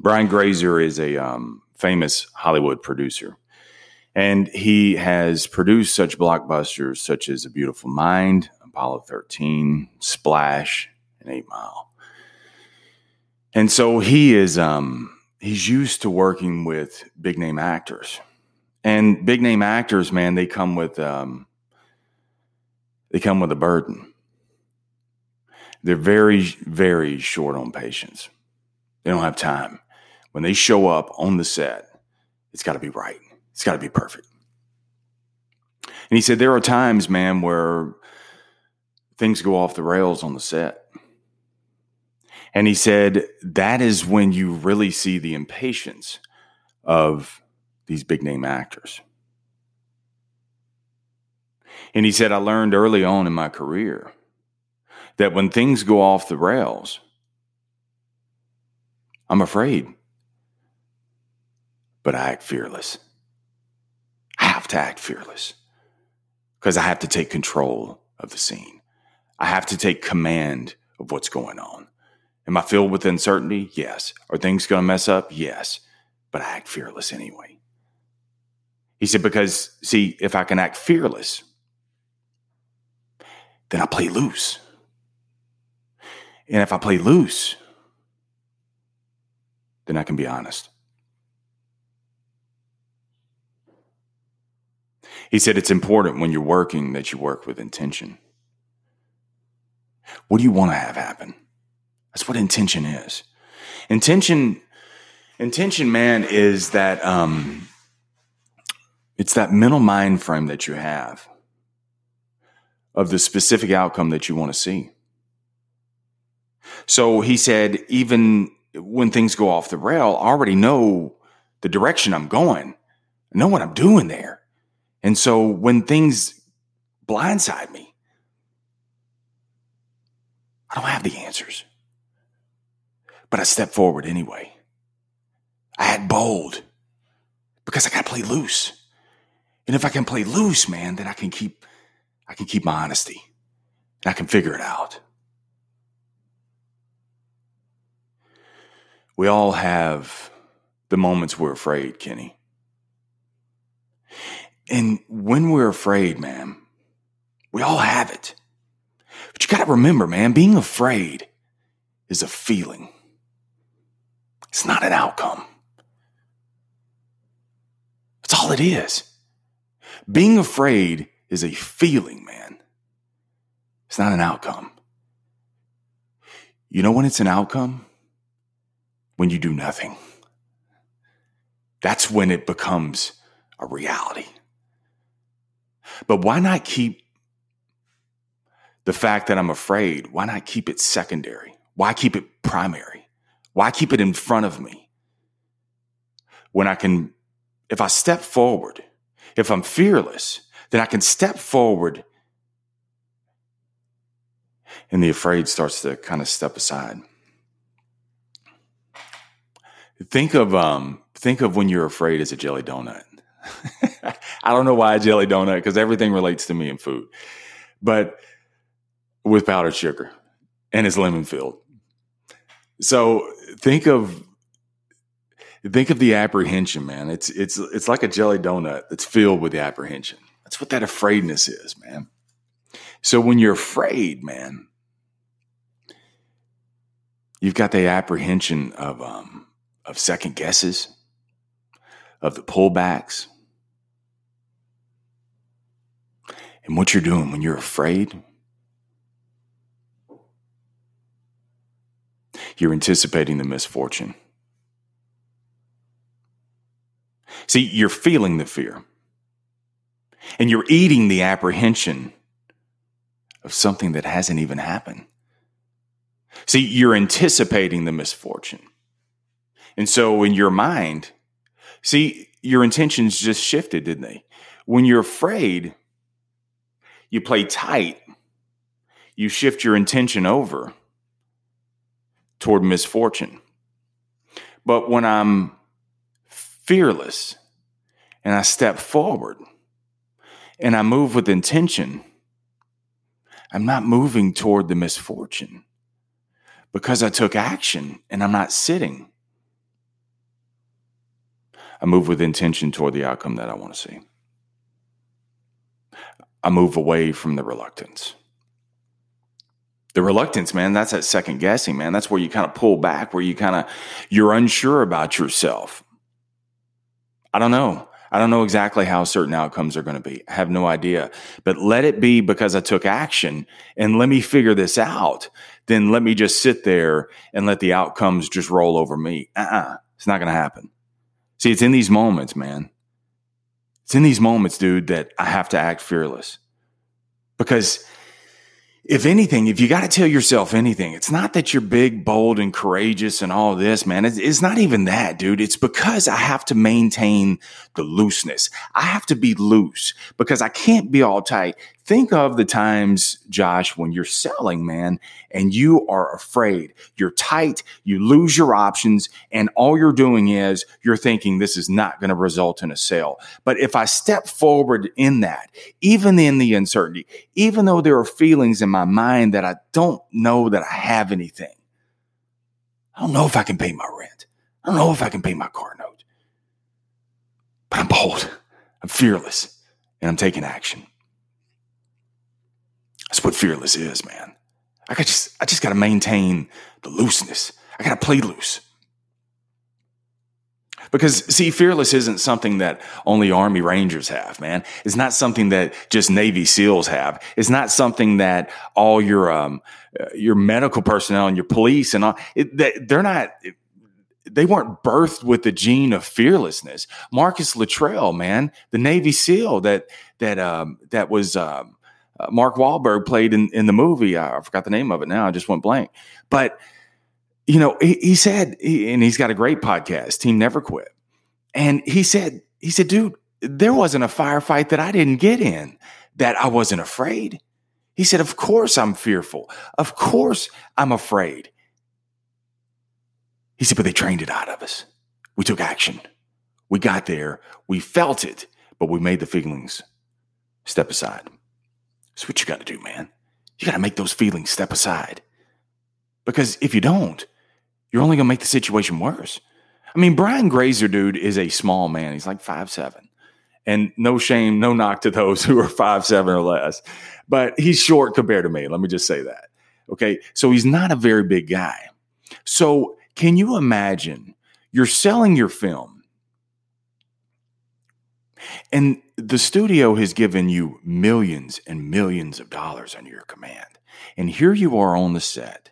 Brian Grazer is a um, famous Hollywood producer, and he has produced such blockbusters such as A Beautiful Mind, Apollo 13, Splash, and Eight Mile. And so he is um, he's used to working with big name actors. And big name actors, man, they come with um, they come with a burden. They're very, very short on patience. They don't have time. When they show up on the set, it's got to be right. It's got to be perfect. And he said there are times, man, where things go off the rails on the set. And he said that is when you really see the impatience of these big name actors. And he said, I learned early on in my career that when things go off the rails, I'm afraid, but I act fearless. I have to act fearless because I have to take control of the scene. I have to take command of what's going on. Am I filled with uncertainty? Yes. Are things going to mess up? Yes. But I act fearless anyway. He said, because, see, if I can act fearless, then I play loose. And if I play loose, then I can be honest. He said it's important when you're working that you work with intention. What do you want to have happen? That's what intention is. Intention, intention, man, is that um, it's that mental mind frame that you have of the specific outcome that you want to see. So he said, even when things go off the rail, I already know the direction I'm going. I know what I'm doing there. And so when things blindside me, I don't have the answers. But I step forward anyway. I act bold because I got to play loose. And if I can play loose, man, then I can keep I can keep my honesty. And I can figure it out. We all have the moments we're afraid, Kenny. And when we're afraid, man, we all have it. But you got to remember, man, being afraid is a feeling. It's not an outcome. That's all it is. Being afraid is a feeling, man. It's not an outcome. You know when it's an outcome? When you do nothing. That's when it becomes a reality. But why not keep the fact that I'm afraid? Why not keep it secondary? Why keep it primary? Why keep it in front of me? When I can, if I step forward, if I'm fearless, then I can step forward and the afraid starts to kind of step aside. Think of um, think of when you're afraid as a jelly donut. I don't know why jelly donut because everything relates to me in food, but with powdered sugar and it's lemon filled. So think of think of the apprehension, man. It's it's it's like a jelly donut that's filled with the apprehension. That's what that afraidness is, man. So when you're afraid, man, you've got the apprehension of um, of second guesses, of the pullbacks. And what you're doing when you're afraid, you're anticipating the misfortune. See, you're feeling the fear and you're eating the apprehension of something that hasn't even happened. See, you're anticipating the misfortune. And so in your mind, see, your intentions just shifted, didn't they? When you're afraid, you play tight, you shift your intention over toward misfortune. But when I'm fearless and I step forward, and I move with intention, I'm not moving toward the misfortune because I took action and I'm not sitting. I move with intention toward the outcome that I want to see. I move away from the reluctance. The reluctance, man, that's that second guessing, man. That's where you kind of pull back, where you kind of you're unsure about yourself. I don't know. I don't know exactly how certain outcomes are going to be. I have no idea. But let it be because I took action and let me figure this out. Then let me just sit there and let the outcomes just roll over me. Uh uh-uh. It's not going to happen. See, it's in these moments, man. It's in these moments, dude, that I have to act fearless. Because if anything, if you got to tell yourself anything, it's not that you're big, bold, and courageous and all this, man. It's, it's, not even that, dude. It's because I have to maintain the looseness. I have to be loose because I can't be all tight. Think of the times, Josh, when you're selling, man, and you are afraid. You're tight, you lose your options, and all you're doing is you're thinking this is not going to result in a sale. But if I step forward in that, even in the uncertainty, even though there are feelings in my mind that I don't know that I have anything, I don't know if I can pay my rent. I don't know if I can pay my car note. But I'm bold, I'm fearless, and I'm taking action. That's what fearless is, man. I got just I just got to maintain the looseness. I got to play loose. Because see, fearless isn't something that only Army Rangers have, man. It's not something that just Navy SEALs have. It's not something that all your um, uh, your medical personnel and your police and all it, they, they're not. They weren't birthed with the gene of fearlessness. Marcus Luttrell, man, the Navy SEAL that that um, that was um, Mark Wahlberg played in, in the movie. I forgot the name of it now. I just went blank. But, you know, he, he said, he, and he's got a great podcast, Team Never Quit. And he said, he said, dude, there wasn't a firefight that I didn't get in that I wasn't afraid. He said, of course I'm fearful. Of course I'm afraid. He said, but they trained it out of us. We took action. We got there. We felt it, but we made the feelings step aside. That's what you got to do, man. You got to make those feelings step aside. Because if you don't, you're only going to make the situation worse. I mean, Brian Grazer, dude, is a small man. He's like five seven, And no shame, no knock to those who are five seven or less. But he's short compared to me. Let me just say that. Okay. So he's not a very big guy. So can you imagine you're selling your film and the studio has given you millions and millions of dollars under your command. And here you are on the set,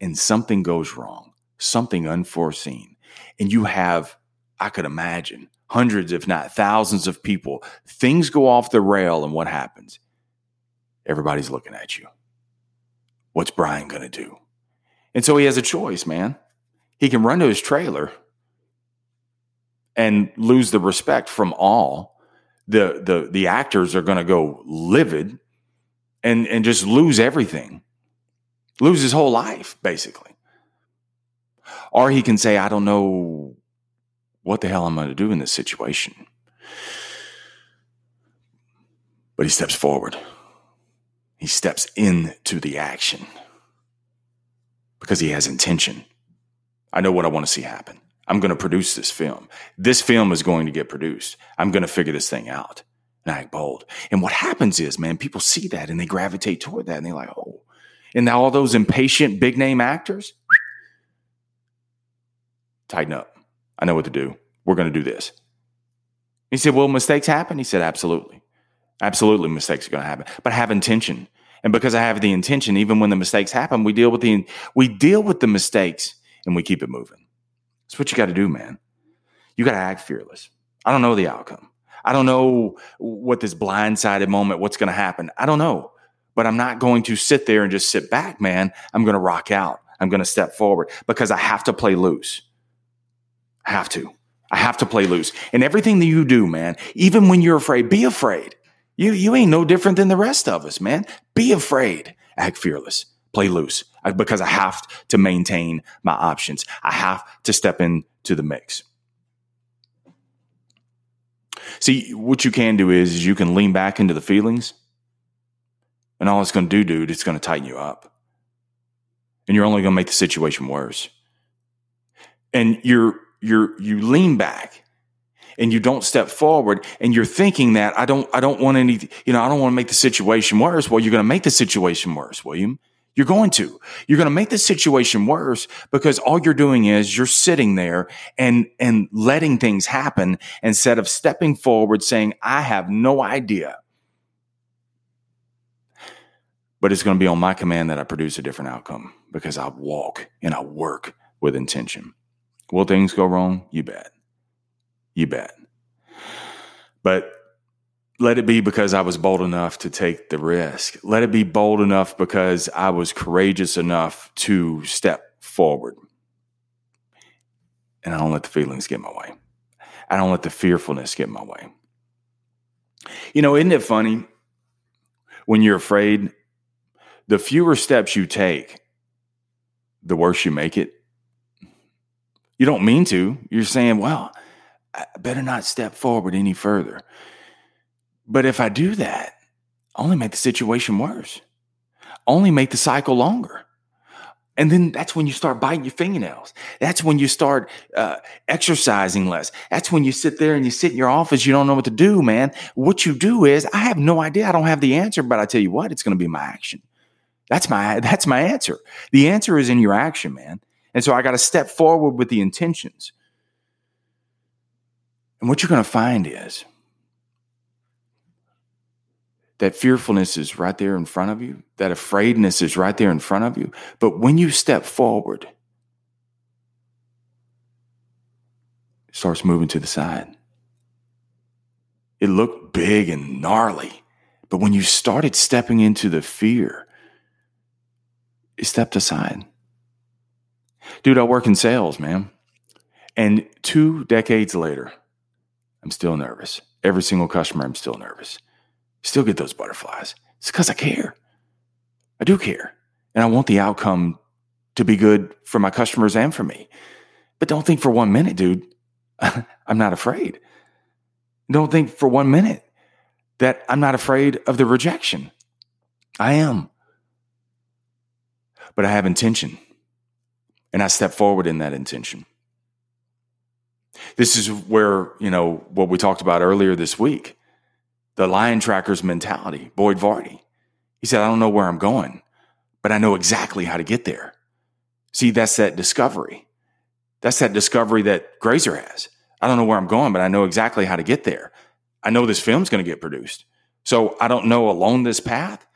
and something goes wrong, something unforeseen. And you have, I could imagine, hundreds, if not thousands of people. Things go off the rail, and what happens? Everybody's looking at you. What's Brian going to do? And so he has a choice, man. He can run to his trailer and lose the respect from all, the the the actors are going to go livid and and just lose everything, lose his whole life basically. Or he can say, "I don't know what the hell I'm going to do in this situation," but he steps forward. He steps into the action because he has intention. I know what I want to see happen. I'm going to produce this film. This film is going to get produced. I'm going to figure this thing out. And I act bold. And what happens is, man, people see that and they gravitate toward that and they're like, oh. And now all those impatient big name actors, tighten up. I know what to do. We're going to do this. He said, Will mistakes happen? He said, Absolutely. Absolutely, mistakes are going to happen. But I have intention. And because I have the intention, even when the mistakes happen, we deal with the we deal with the mistakes and we keep it moving. That's what you got to do, man. You got to act fearless. I don't know the outcome. I don't know what this blindsided moment, what's going to happen. I don't know. But I'm not going to sit there and just sit back, man. I'm going to rock out. I'm going to step forward because I have to play loose. I have to. I have to play loose. And everything that you do, man, even when you're afraid, be afraid. You, you ain't no different than the rest of us, man. Be afraid. Act fearless play loose uh, because I have to maintain my options. I have to step into the mix. See, what you can do is, is you can lean back into the feelings, and all it's going to do, dude, it's going to tighten you up. And you're only going to make the situation worse. And you're you're you lean back and you don't step forward and you're thinking that I don't, I don't want any, you know, I don't want to make the situation worse. Well, you're going to make the situation worse, William. You're going to. You're going to make the situation worse because all you're doing is you're sitting there and, and letting things happen instead of stepping forward saying, I have no idea. But it's going to be on my command that I produce a different outcome because I walk and I work with intention. Will things go wrong? You bet. You bet. But let it be because I was bold enough to take the risk. Let it be bold enough because I was courageous enough to step forward. And I don't let the feelings get my way. I don't let the fearfulness get my way. You know, isn't it funny when you're afraid? The fewer steps you take, the worse you make it. You don't mean to. You're saying, well, I better not step forward any further. But if I do that, only make the situation worse, only make the cycle longer. And then that's when you start biting your fingernails. That's when you start uh, exercising less. That's when you sit there and you sit in your office. You don't know what to do, man. What you do is, I have no idea. I don't have the answer, but I tell you what, it's going to be my action. That's my that's my answer. The answer is in your action, man. And so I got to step forward with the intentions. And what you're going to find is that fearfulness is right there in front of you, that afraidness is right there in front of you. But when you step forward, it starts moving to the side. It looked big and gnarly, but when you started stepping into the fear, it stepped aside. Dude, I work in sales, man. And two decades later, I'm still nervous. Every single customer, I'm still nervous still get those butterflies. It's because I care. I do care. And I want the outcome to be good for my customers and for me. But don't think for one minute, dude, I'm not afraid. Don't think for one minute that I'm not afraid of the rejection. I am. But I have intention. And I step forward in that intention. This is where, you know, what we talked about earlier this week the lion tracker's mentality, Boyd Varty. He said, I don't know where I'm going, but I know exactly how to get there. See, that's that discovery. That's that discovery that Grazer has. I don't know where I'm going, but I know exactly how to get there. I know this film's going to get produced. So I don't know along this path,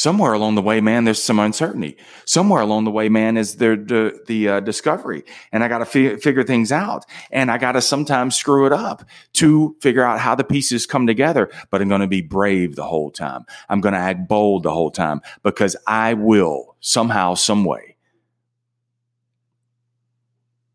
Somewhere along the way, man, there's some uncertainty. Somewhere along the way, man, is there the, the uh, discovery, and I got to fi- figure things out, and I got to sometimes screw it up to figure out how the pieces come together. But I'm going to be brave the whole time. I'm going to act bold the whole time because I will somehow, some way,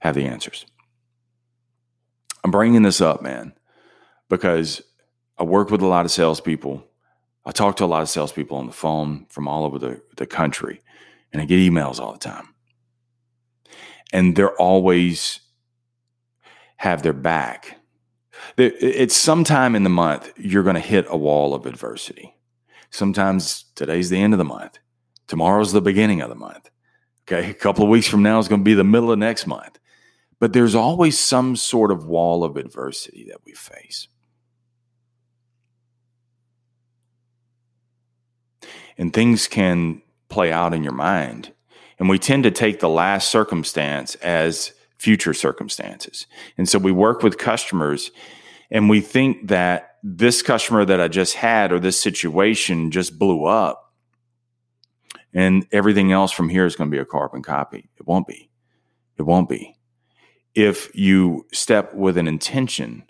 have the answers. I'm bringing this up, man, because I work with a lot of salespeople I talk to a lot of salespeople on the phone from all over the, the country, and I get emails all the time. And they're always have their back. It's sometime in the month you're going to hit a wall of adversity. Sometimes today's the end of the month. Tomorrow's the beginning of the month. Okay. A couple of weeks from now is going to be the middle of next month. But there's always some sort of wall of adversity that we face. And things can play out in your mind. And we tend to take the last circumstance as future circumstances. And so we work with customers and we think that this customer that I just had or this situation just blew up and everything else from here is going to be a carbon copy. It won't be. It won't be. If you step with an intention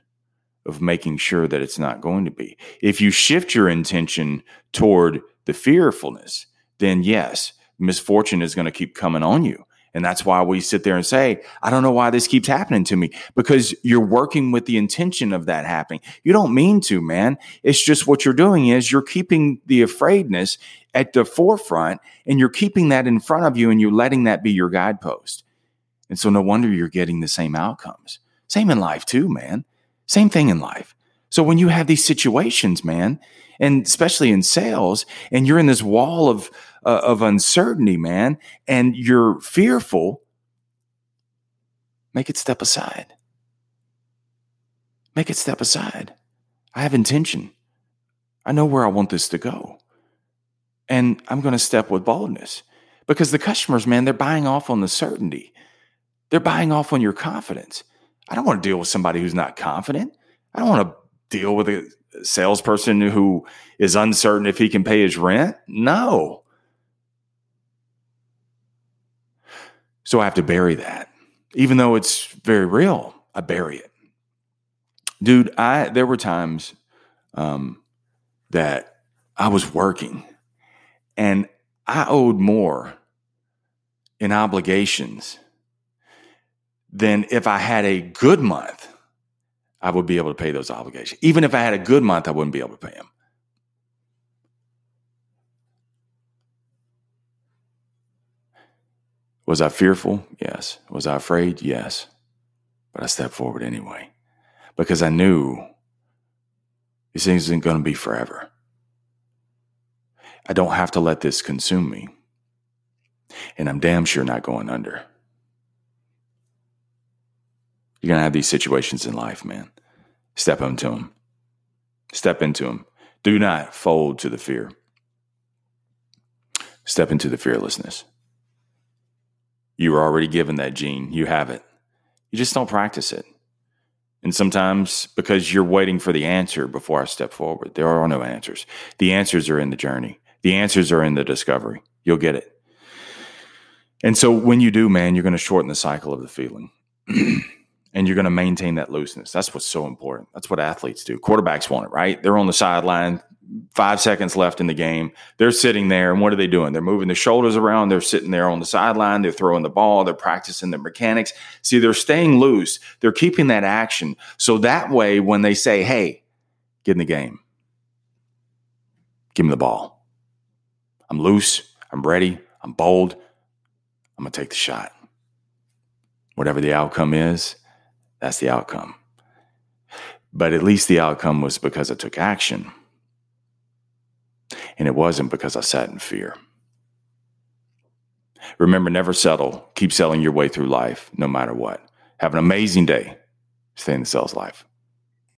of making sure that it's not going to be, if you shift your intention toward the fearfulness, then yes, misfortune is going to keep coming on you. And that's why we sit there and say, I don't know why this keeps happening to me because you're working with the intention of that happening. You don't mean to, man. It's just what you're doing is you're keeping the afraidness at the forefront and you're keeping that in front of you and you're letting that be your guidepost. And so no wonder you're getting the same outcomes. Same in life too, man. Same thing in life. So when you have these situations, man, and especially in sales, and you're in this wall of uh, of uncertainty, man, and you're fearful, make it step aside. make it step aside. I have intention. I know where I want this to go. And I'm going to step with boldness because the customers, man, they're buying off on the certainty. They're buying off on your confidence. I don't want to deal with somebody who's not confident. I don't want to deal with a salesperson who is uncertain if he can pay his rent. No. So I have to bury that. Even though it's very real, I bury it. Dude, I there were times um, that I was working and I owed more in obligations than if I had a good month, I would be able to pay those obligations. Even if I had a good month, I wouldn't be able to pay them. Was I fearful? Yes. Was I afraid? Yes. But I stepped forward anyway because I knew these things isn't going to be forever. I don't have to let this consume me. And I'm damn sure not going under. You're going to have these situations in life, man. Step into them. Step into them. Do not fold to the fear. Step into the fearlessness. You were already given that gene. You have it. You just don't practice it. And sometimes because you're waiting for the answer before I step forward, there are no answers. The answers are in the journey, the answers are in the discovery. You'll get it. And so when you do, man, you're going to shorten the cycle of the feeling. and you're going to maintain that looseness. That's what's so important. That's what athletes do. Quarterbacks want it, right? They're on the sideline, five seconds left in the game. They're sitting there, and what are they doing? They're moving their shoulders around. They're sitting there on the sideline. They're throwing the ball. They're practicing their mechanics. See, they're staying loose. They're keeping that action. So that way, when they say, hey, get in the game, give me the ball. I'm loose. I'm ready. I'm bold. I'm going to take the shot. Whatever the outcome is, that's the outcome. But at least the outcome was because I took action. And it wasn't because I sat in fear. Remember, never settle. Keep selling your way through life, no matter what. Have an amazing day. Stay in the sales life.